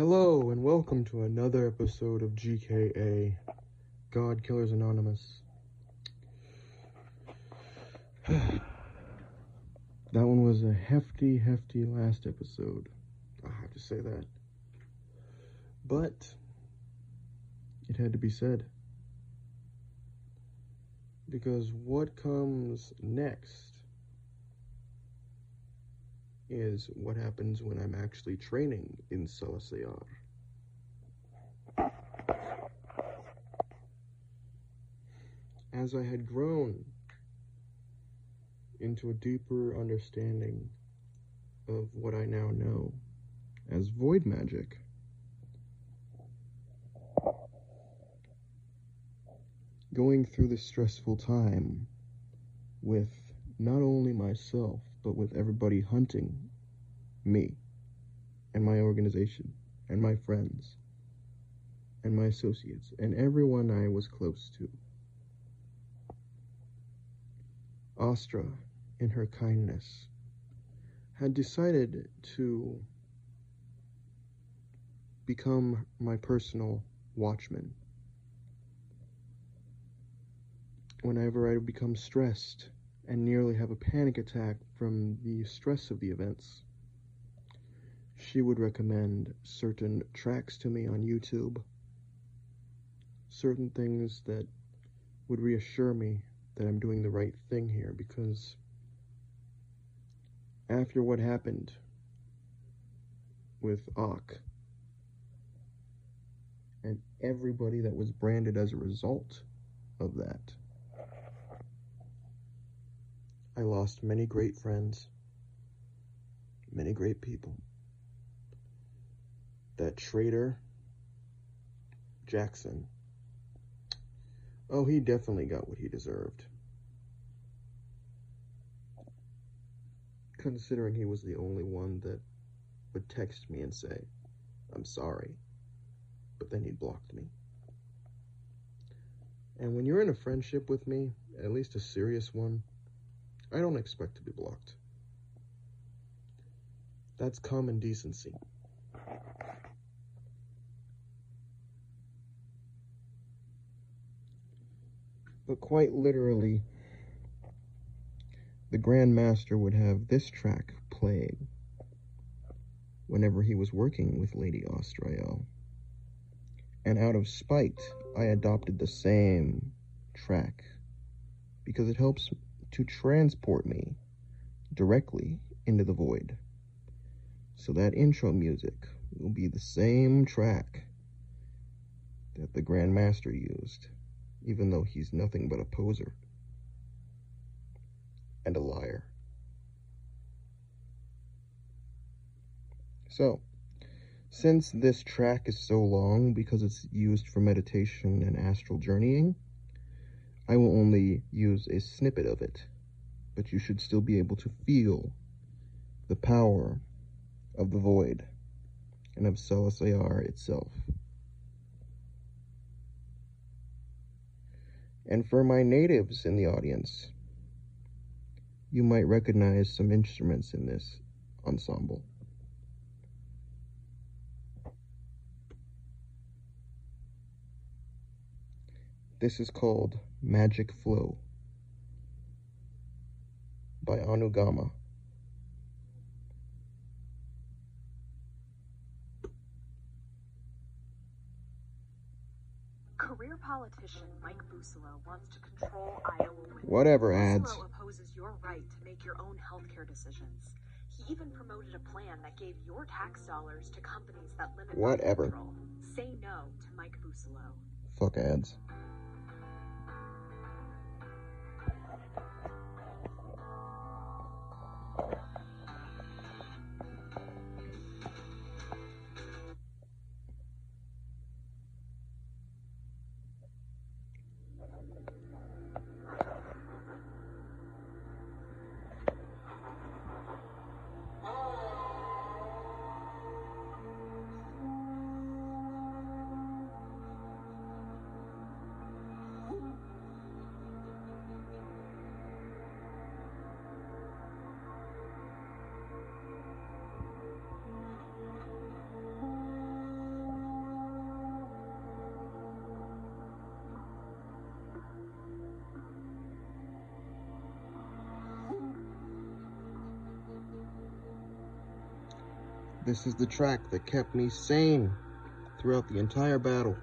Hello, and welcome to another episode of GKA God Killers Anonymous. that one was a hefty, hefty last episode. I have to say that. But it had to be said. Because what comes next is what happens when I'm actually training in Salasayar. As I had grown into a deeper understanding of what I now know as void magic, going through this stressful time with not only myself, but with everybody hunting me and my organization and my friends and my associates and everyone I was close to. Astra, in her kindness, had decided to become my personal watchman. Whenever I become stressed and nearly have a panic attack from the stress of the events. She would recommend certain tracks to me on YouTube, certain things that would reassure me that I'm doing the right thing here because after what happened with Ak and everybody that was branded as a result of that, I lost many great friends, many great people. That traitor, Jackson, oh, he definitely got what he deserved. Considering he was the only one that would text me and say, I'm sorry, but then he blocked me. And when you're in a friendship with me, at least a serious one, I don't expect to be blocked. That's common decency. But quite literally, the Grand Master would have this track playing whenever he was working with Lady Astrael. And out of spite, I adopted the same track because it helps to transport me directly into the void. So that intro music will be the same track that the Grand Master used, even though he's nothing but a poser and a liar. So, since this track is so long because it's used for meditation and astral journeying, I will only use a snippet of it, but you should still be able to feel the power of the void and of Salasayar itself. And for my natives in the audience, you might recognize some instruments in this ensemble. This is called Magic Flow by Anugama. Career politician Mike Bousselot wants to control Iowa women. Whatever ads. Bousselot opposes your right to make your own healthcare decisions. He even promoted a plan that gave your tax dollars to companies that limit Whatever. control. Say no to Mike Bousselot. Fuck ads. This is the track that kept me sane throughout the entire battle.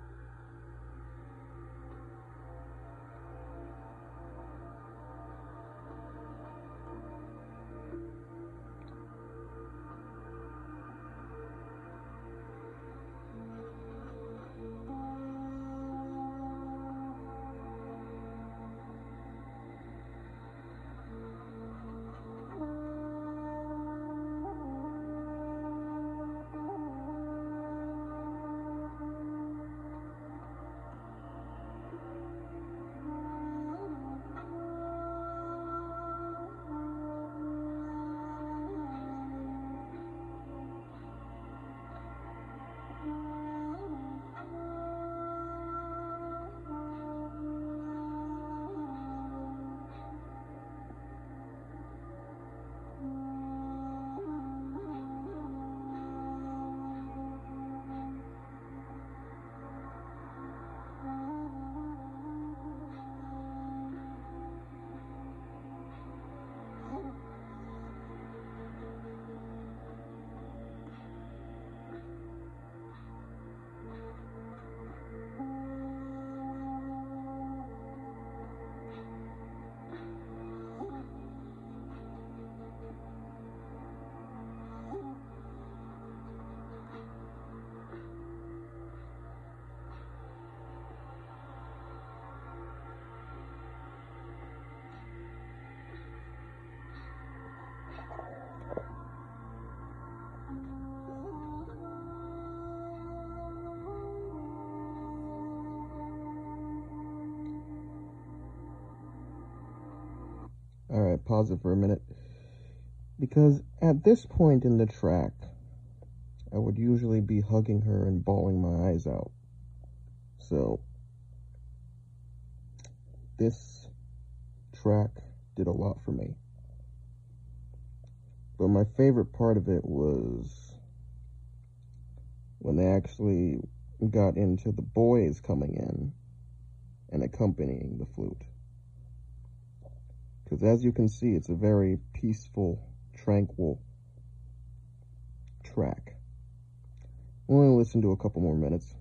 All right, pause it for a minute. Because at this point in the track, I would usually be hugging her and bawling my eyes out. So, this track did a lot for me. But my favorite part of it was when they actually got into the boys coming in and accompanying the flute. Because as you can see, it's a very peaceful, tranquil track. We'll only listen to a couple more minutes.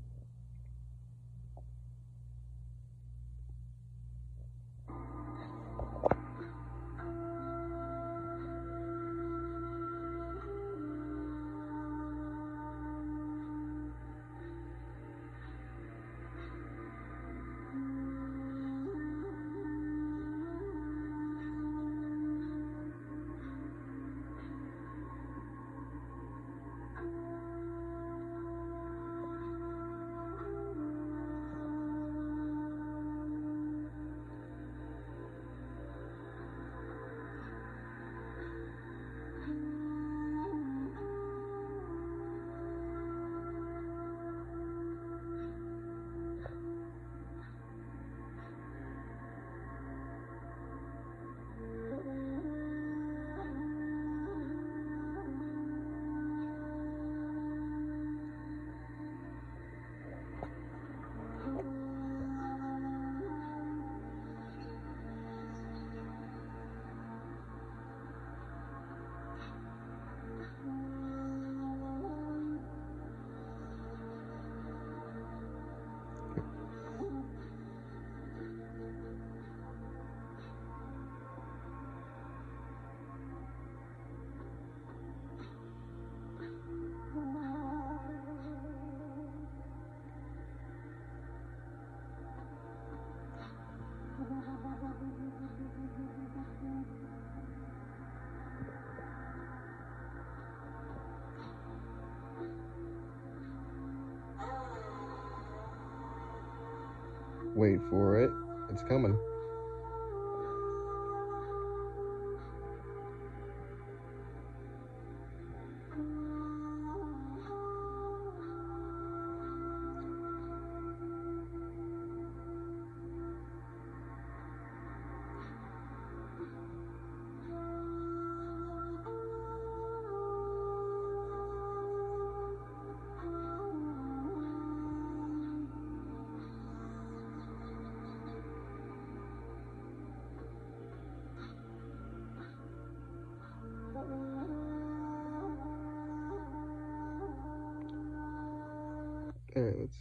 Wait for it. It's coming.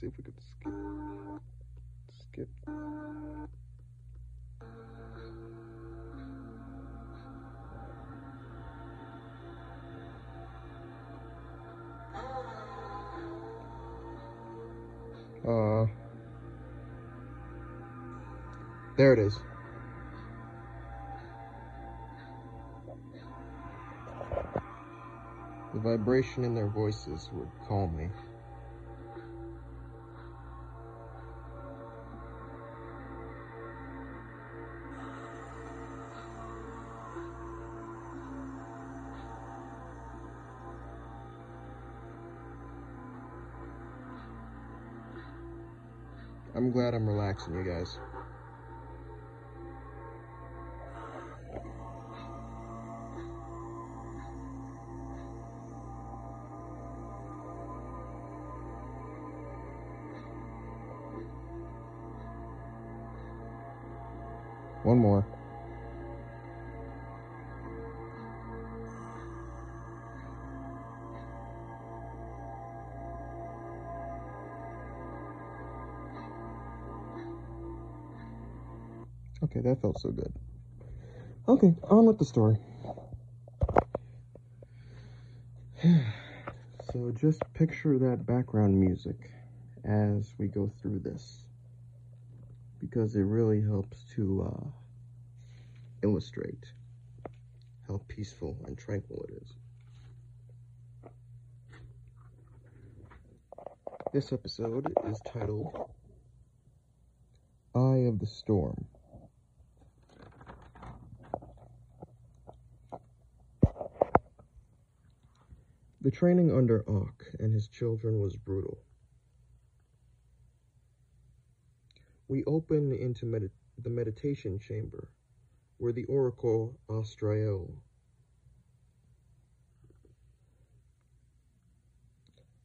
See if we can skip. Skip. Uh, there it is. The vibration in their voices would calm me. I'm glad I'm relaxing you guys. One more. That felt so good. Okay, on with the story. so just picture that background music as we go through this because it really helps to uh, illustrate how peaceful and tranquil it is. This episode is titled Eye of the Storm. The training under Ak and his children was brutal. We open into med the meditation chamber where the oracle Astrael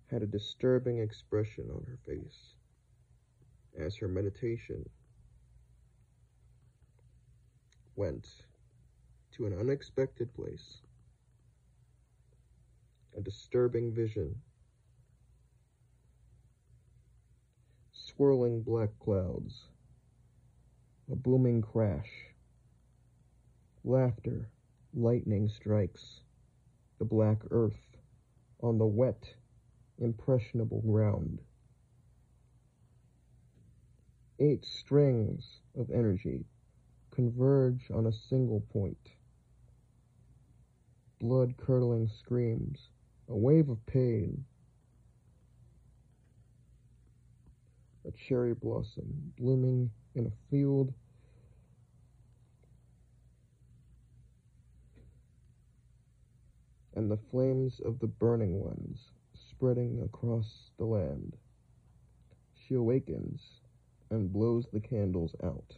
had a disturbing expression on her face as her meditation went to an unexpected place a disturbing vision. Swirling black clouds, a booming crash, laughter, lightning strikes the black earth on the wet, impressionable ground. Eight strings of energy converge on a single point. Blood curdling screams a wave of pain, a cherry blossom blooming in a field. And the flames of the burning ones spreading across the land. She awakens and blows the candles out.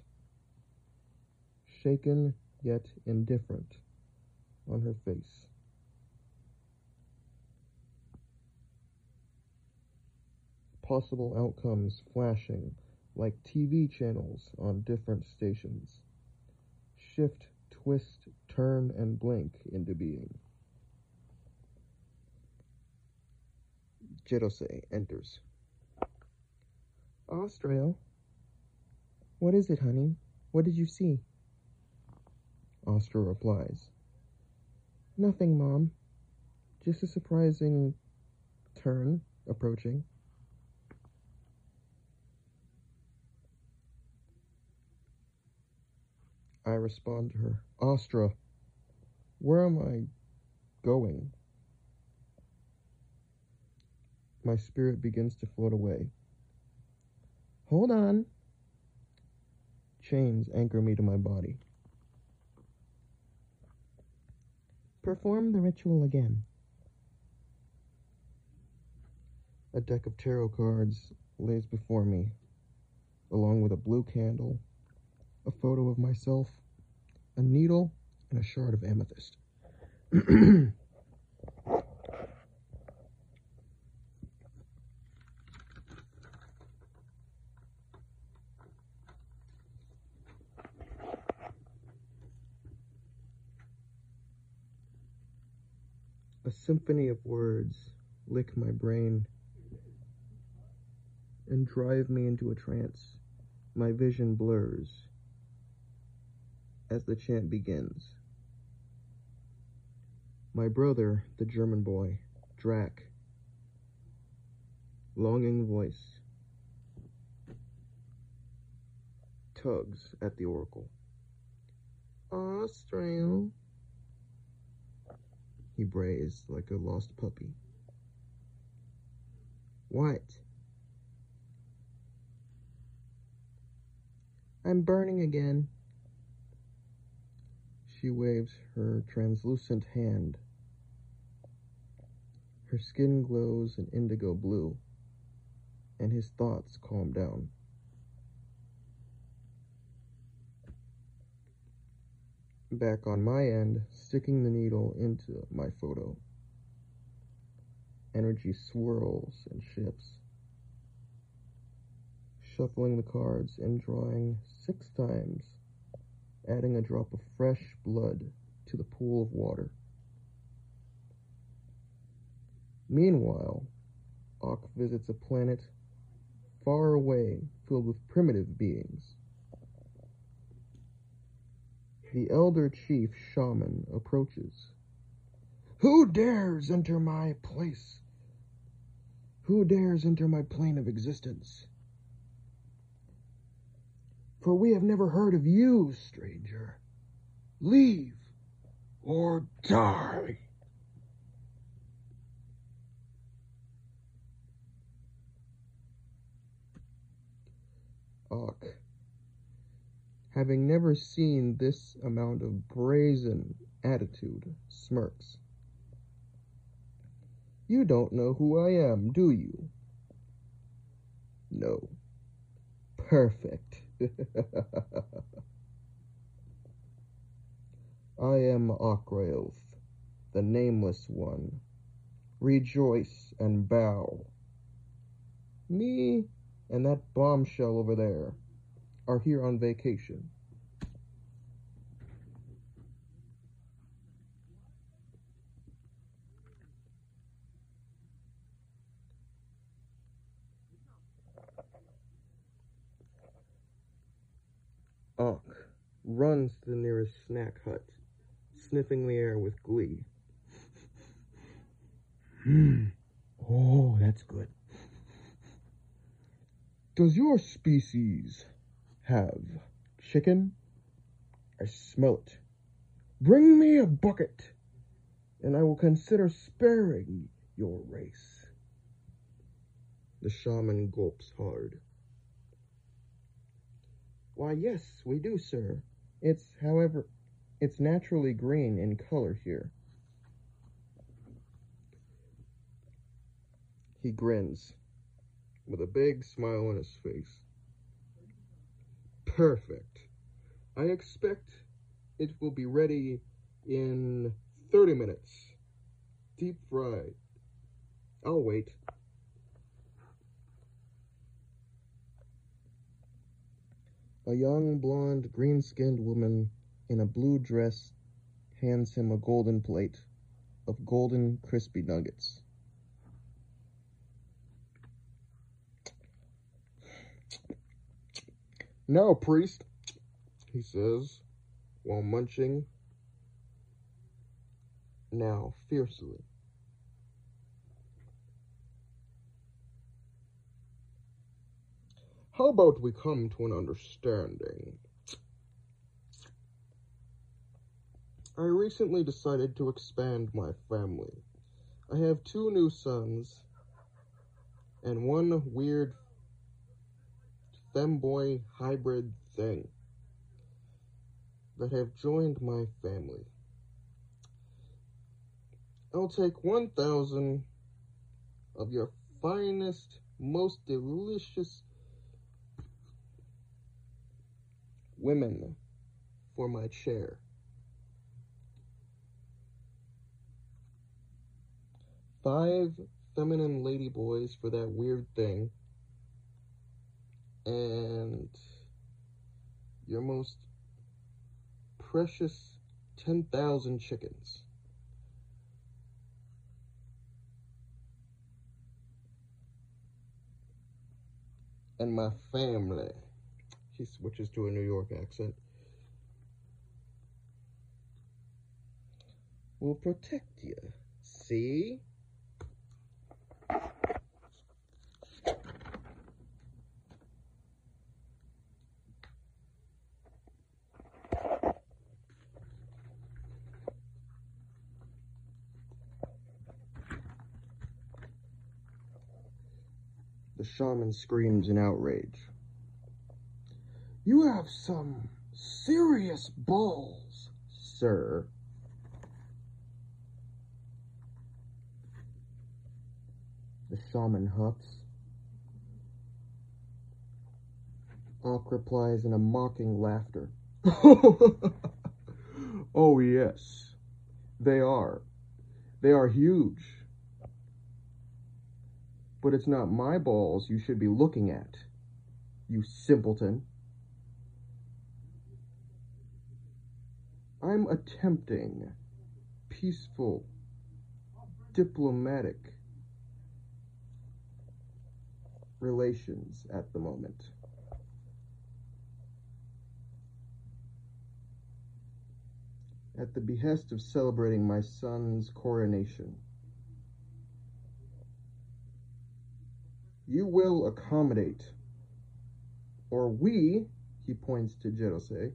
Shaken yet indifferent on her face. Possible outcomes flashing like TV channels on different stations. Shift, twist, turn, and blink into being. Jitose enters. Astrael. What is it, honey? What did you see? Astra replies. Nothing, Mom. Just a surprising turn approaching. I respond to her, Astra, where am I going? My spirit begins to float away. Hold on. Chains anchor me to my body. Perform the ritual again. A deck of tarot cards lays before me, along with a blue candle a photo of myself, a needle, and a shard of amethyst. a symphony of words lick my brain and drive me into a trance. My vision blurs as the chant begins. My brother, the German boy, Drac, longing voice, tugs at the oracle. Austria. He brays like a lost puppy. What? I'm burning again. She waves her translucent hand. Her skin glows an indigo blue, and his thoughts calm down. Back on my end, sticking the needle into my photo. Energy swirls and shifts. Shuffling the cards and drawing six times, adding a drop of fresh blood to the pool of water. Meanwhile, Ak visits a planet far away filled with primitive beings. The elder chief shaman approaches. Who dares enter my place? Who dares enter my plane of existence? For we have never heard of you, stranger. Leave or die. Ak, having never seen this amount of brazen attitude, smirks. You don't know who I am, do you? No. Perfect. I am Akraoth, the Nameless One. Rejoice and bow. Me and that bombshell over there are here on vacation. Runs to the nearest snack hut, sniffing the air with glee. Hmm. Oh, that's good. Does your species have chicken? I smell it. Bring me a bucket, and I will consider sparing your race. The shaman gulps hard. Why, yes, we do, sir. It's, however, it's naturally green in color here. He grins with a big smile on his face. Perfect. I expect it will be ready in 30 minutes. Deep fried. I'll wait. A young, blonde, green skinned woman in a blue dress hands him a golden plate of golden, crispy nuggets. Now, priest, he says, while munching, now fiercely. How about we come to an understanding? I recently decided to expand my family. I have two new sons and one weird femboy hybrid thing that have joined my family. I'll take 1,000 of your finest, most delicious women for my chair. Five feminine ladyboys for that weird thing. And your most precious 10,000 chickens. and my family. He switches to a New York accent. We'll protect you. See? The shaman screams in outrage. You have some serious balls, sir. The shaman huffs. Ak replies in a mocking laughter. oh, yes, they are. They are huge. But it's not my balls you should be looking at, you simpleton. I'm attempting peaceful, diplomatic relations at the moment. At the behest of celebrating my son's coronation. You will accommodate, or we, he points to Jerose,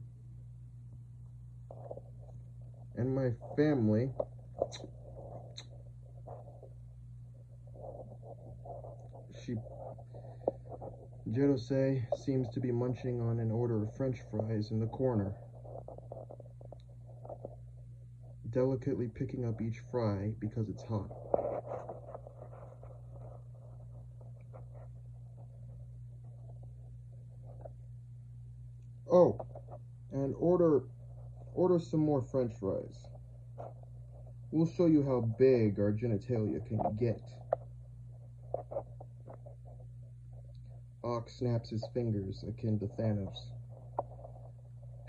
and my family. She Jerose seems to be munching on an order of french fries in the corner. Delicately picking up each fry because it's hot. Oh and order order some more french fries we'll show you how big our genitalia can get Ox snaps his fingers akin to Thanos.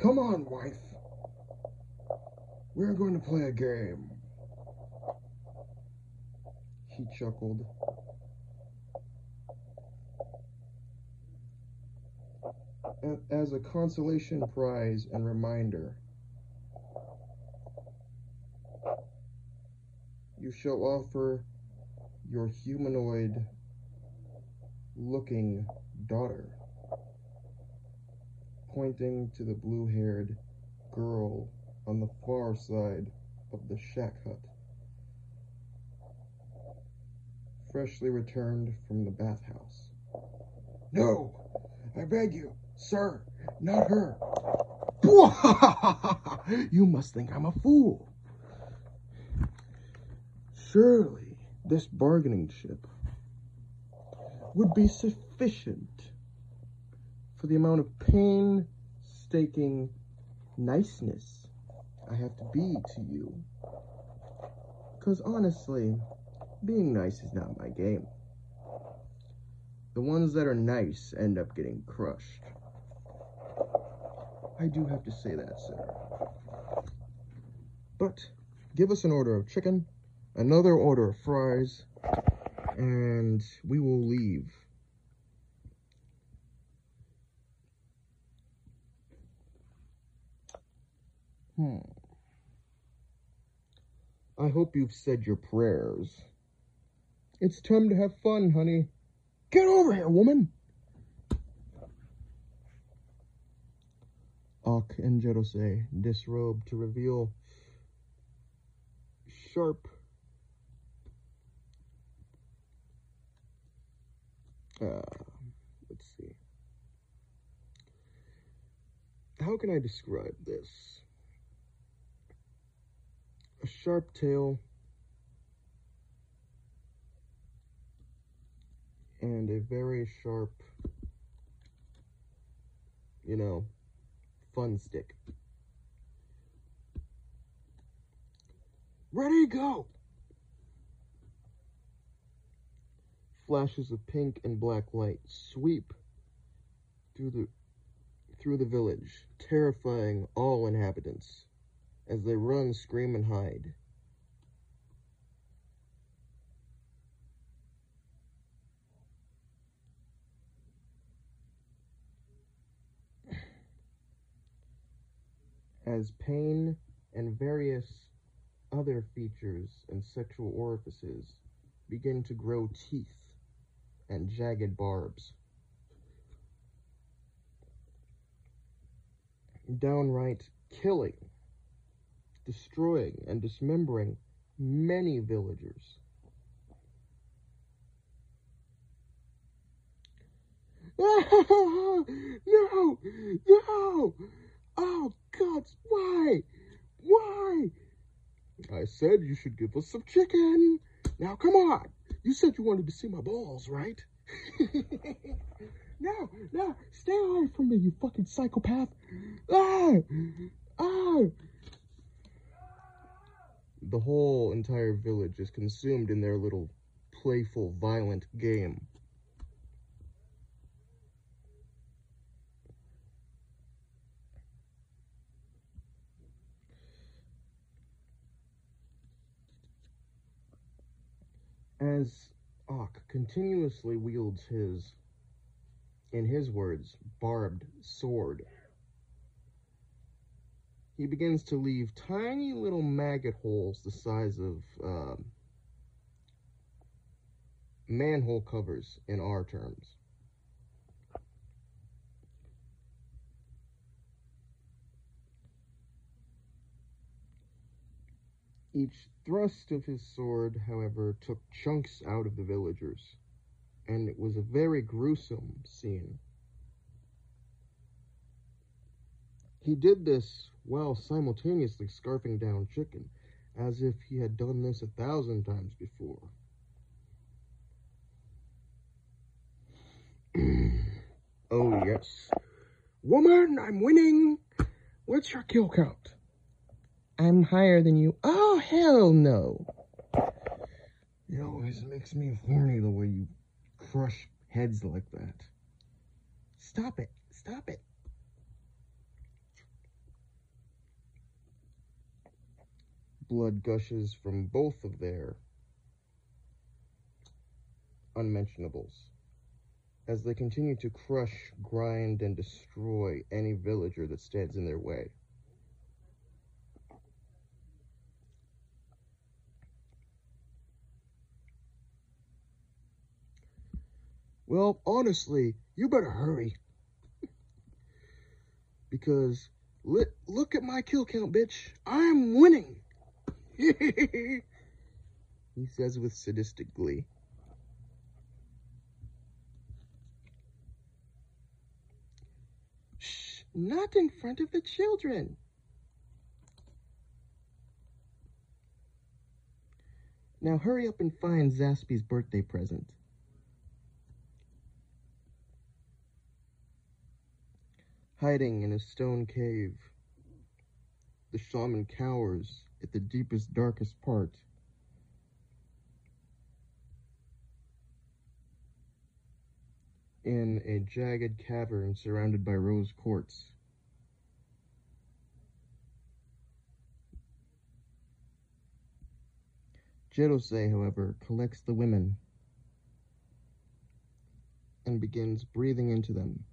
Come on, wife. We're going to play a game. He chuckled. As a consolation prize and reminder, you shall offer your humanoid looking daughter, pointing to the blue haired girl on the far side of the shack hut, freshly returned from the bathhouse. No, I beg you, sir, not her. you must think I'm a fool. Surely this bargaining chip would be sufficient for the amount of painstaking niceness I have to be to you. Because honestly, being nice is not my game. The ones that are nice end up getting crushed. I do have to say that, sir. But give us an order of chicken, another order of fries, and we will leave. Hmm. I hope you've said your prayers. It's time to have fun, honey. Get over here, woman! Ak and Jerose disrobe to reveal sharp Uh, let's see. How can I describe this? A sharp tail and a very sharp, you know, fun stick. Ready, go! flashes of pink and black light sweep through the through the village, terrifying all inhabitants as they run, scream, and hide. As pain and various other features and sexual orifices begin to grow teeth and jagged barbs. Downright killing, destroying, and dismembering many villagers. no, no, oh God, why, why? I said you should give us some chicken. Now, come on. You said you wanted to see my balls, right? no, no, stay away from me, you fucking psychopath. Ah, ah. The whole entire village is consumed in their little playful, violent game. As Ak continuously wields his, in his words, barbed sword, he begins to leave tiny little maggot holes the size of uh, manhole covers in our terms. Each thrust of his sword, however, took chunks out of the villagers, and it was a very gruesome scene. He did this while simultaneously scarfing down chicken, as if he had done this a thousand times before. oh, yes. Woman, I'm winning! What's your kill count? I'm higher than you. Oh, hell no. It always makes me horny the way you crush heads like that. Stop it. Stop it. Blood gushes from both of their unmentionables as they continue to crush, grind, and destroy any villager that stands in their way. Well, honestly, you better hurry. because look at my kill count, bitch. I'm winning. he says with sadistic glee. Shh, not in front of the children. Now hurry up and find Zaspy's birthday present. Hiding in a stone cave. The shaman cowers at the deepest, darkest part. In a jagged cavern surrounded by rose quartz. Jerose, however, collects the women and begins breathing into them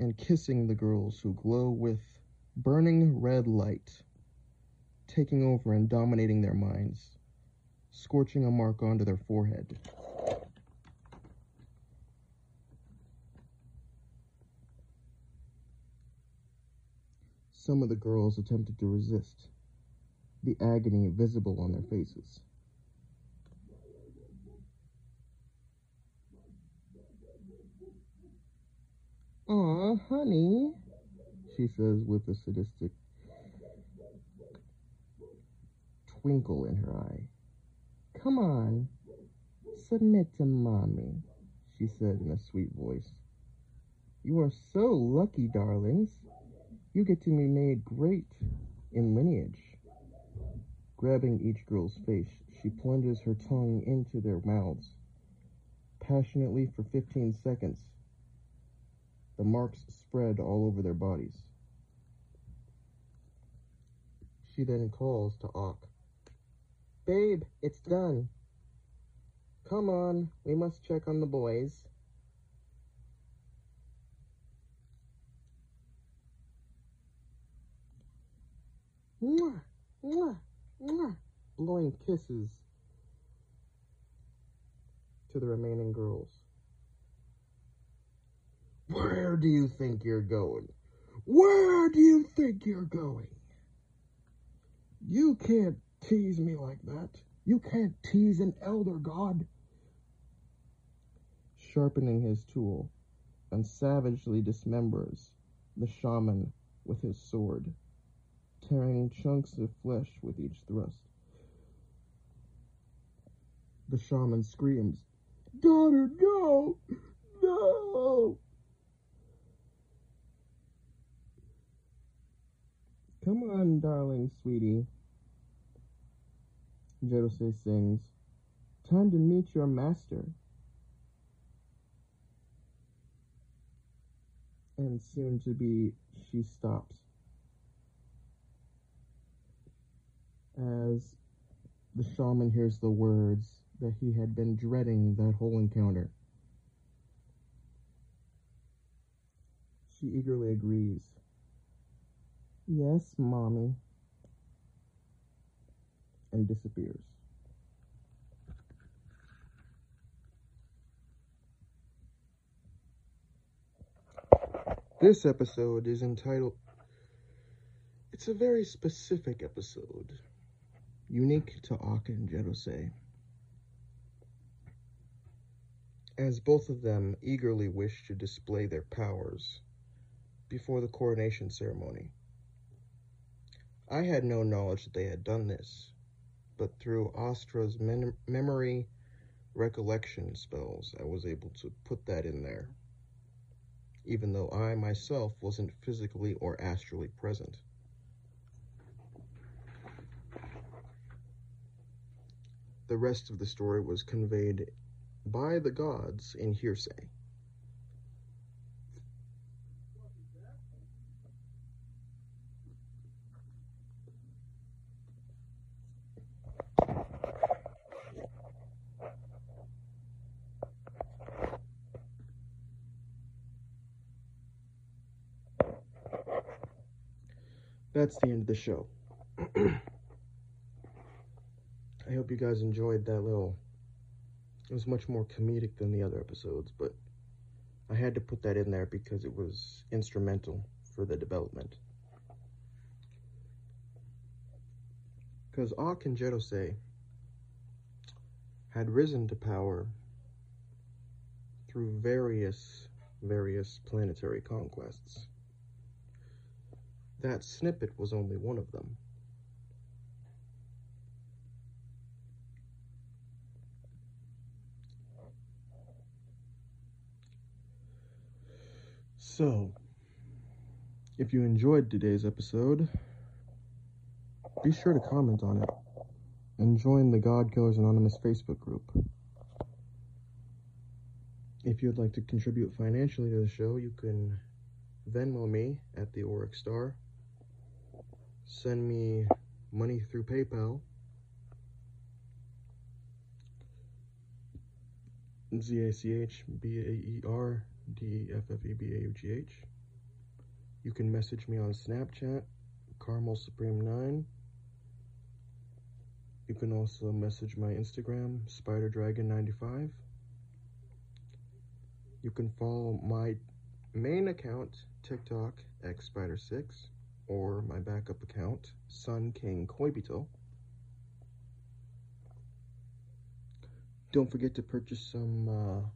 and kissing the girls who glow with burning red light, taking over and dominating their minds, scorching a mark onto their forehead. Some of the girls attempted to resist, the agony visible on their faces. Aw, honey, she says with a sadistic twinkle in her eye. Come on, submit to mommy, she said in a sweet voice. You are so lucky, darlings. You get to be made great in lineage. Grabbing each girl's face, she plunges her tongue into their mouths, passionately for 15 seconds the marks spread all over their bodies. She then calls to Ak. Babe, it's done. Come on, we must check on the boys. mwah, mwah, mwah, blowing kisses to the remaining girls. Where do you think you're going? Where do you think you're going? You can't tease me like that. You can't tease an elder god. Sharpening his tool and savagely dismembers the shaman with his sword, tearing chunks of flesh with each thrust. The shaman screams, Daughter, no! No! Come on, darling sweetie. Jose sings, Time to meet your master. And soon to be, she stops. As the shaman hears the words that he had been dreading that whole encounter. She eagerly agrees. Yes, Mommy. And disappears. This episode is entitled. It's a very specific episode, unique to Akka and Jedose, as both of them eagerly wish to display their powers before the coronation ceremony. I had no knowledge that they had done this, but through Astra's memory recollection spells, I was able to put that in there even though I myself wasn't physically or astrally present. The rest of the story was conveyed by the gods in hearsay. That's the end of the show. I hope you guys enjoyed that little. It was much more comedic than the other episodes, but I had to put that in there because it was instrumental for the development. Because Ak and Jedose had risen to power through various, various planetary conquests. That snippet was only one of them. So, if you enjoyed today's episode, be sure to comment on it and join the God Killers Anonymous Facebook group. If you'd like to contribute financially to the show, you can Venmo me at the Auric Star send me money through PayPal. Z A C H B A E R D F F E B A U G H. You can message me on Snapchat, Caramel Supreme 9. You can also message my Instagram, Spider Dragon 95. You can follow my main account, TikTok, X Spider 6 or my backup account, Sun King Koibito. Don't forget to purchase some uh,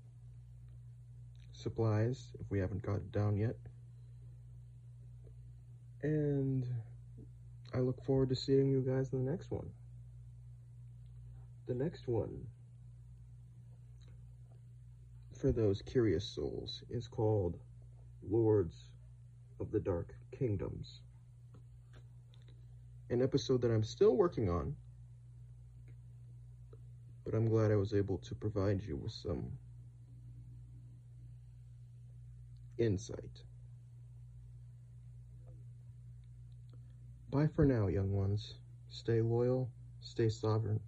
supplies if we haven't got it down yet. And I look forward to seeing you guys in the next one. The next one, for those curious souls, is called Lords of the Dark Kingdoms an episode that I'm still working on, but I'm glad I was able to provide you with some insight. Bye for now, young ones. Stay loyal, stay sovereign.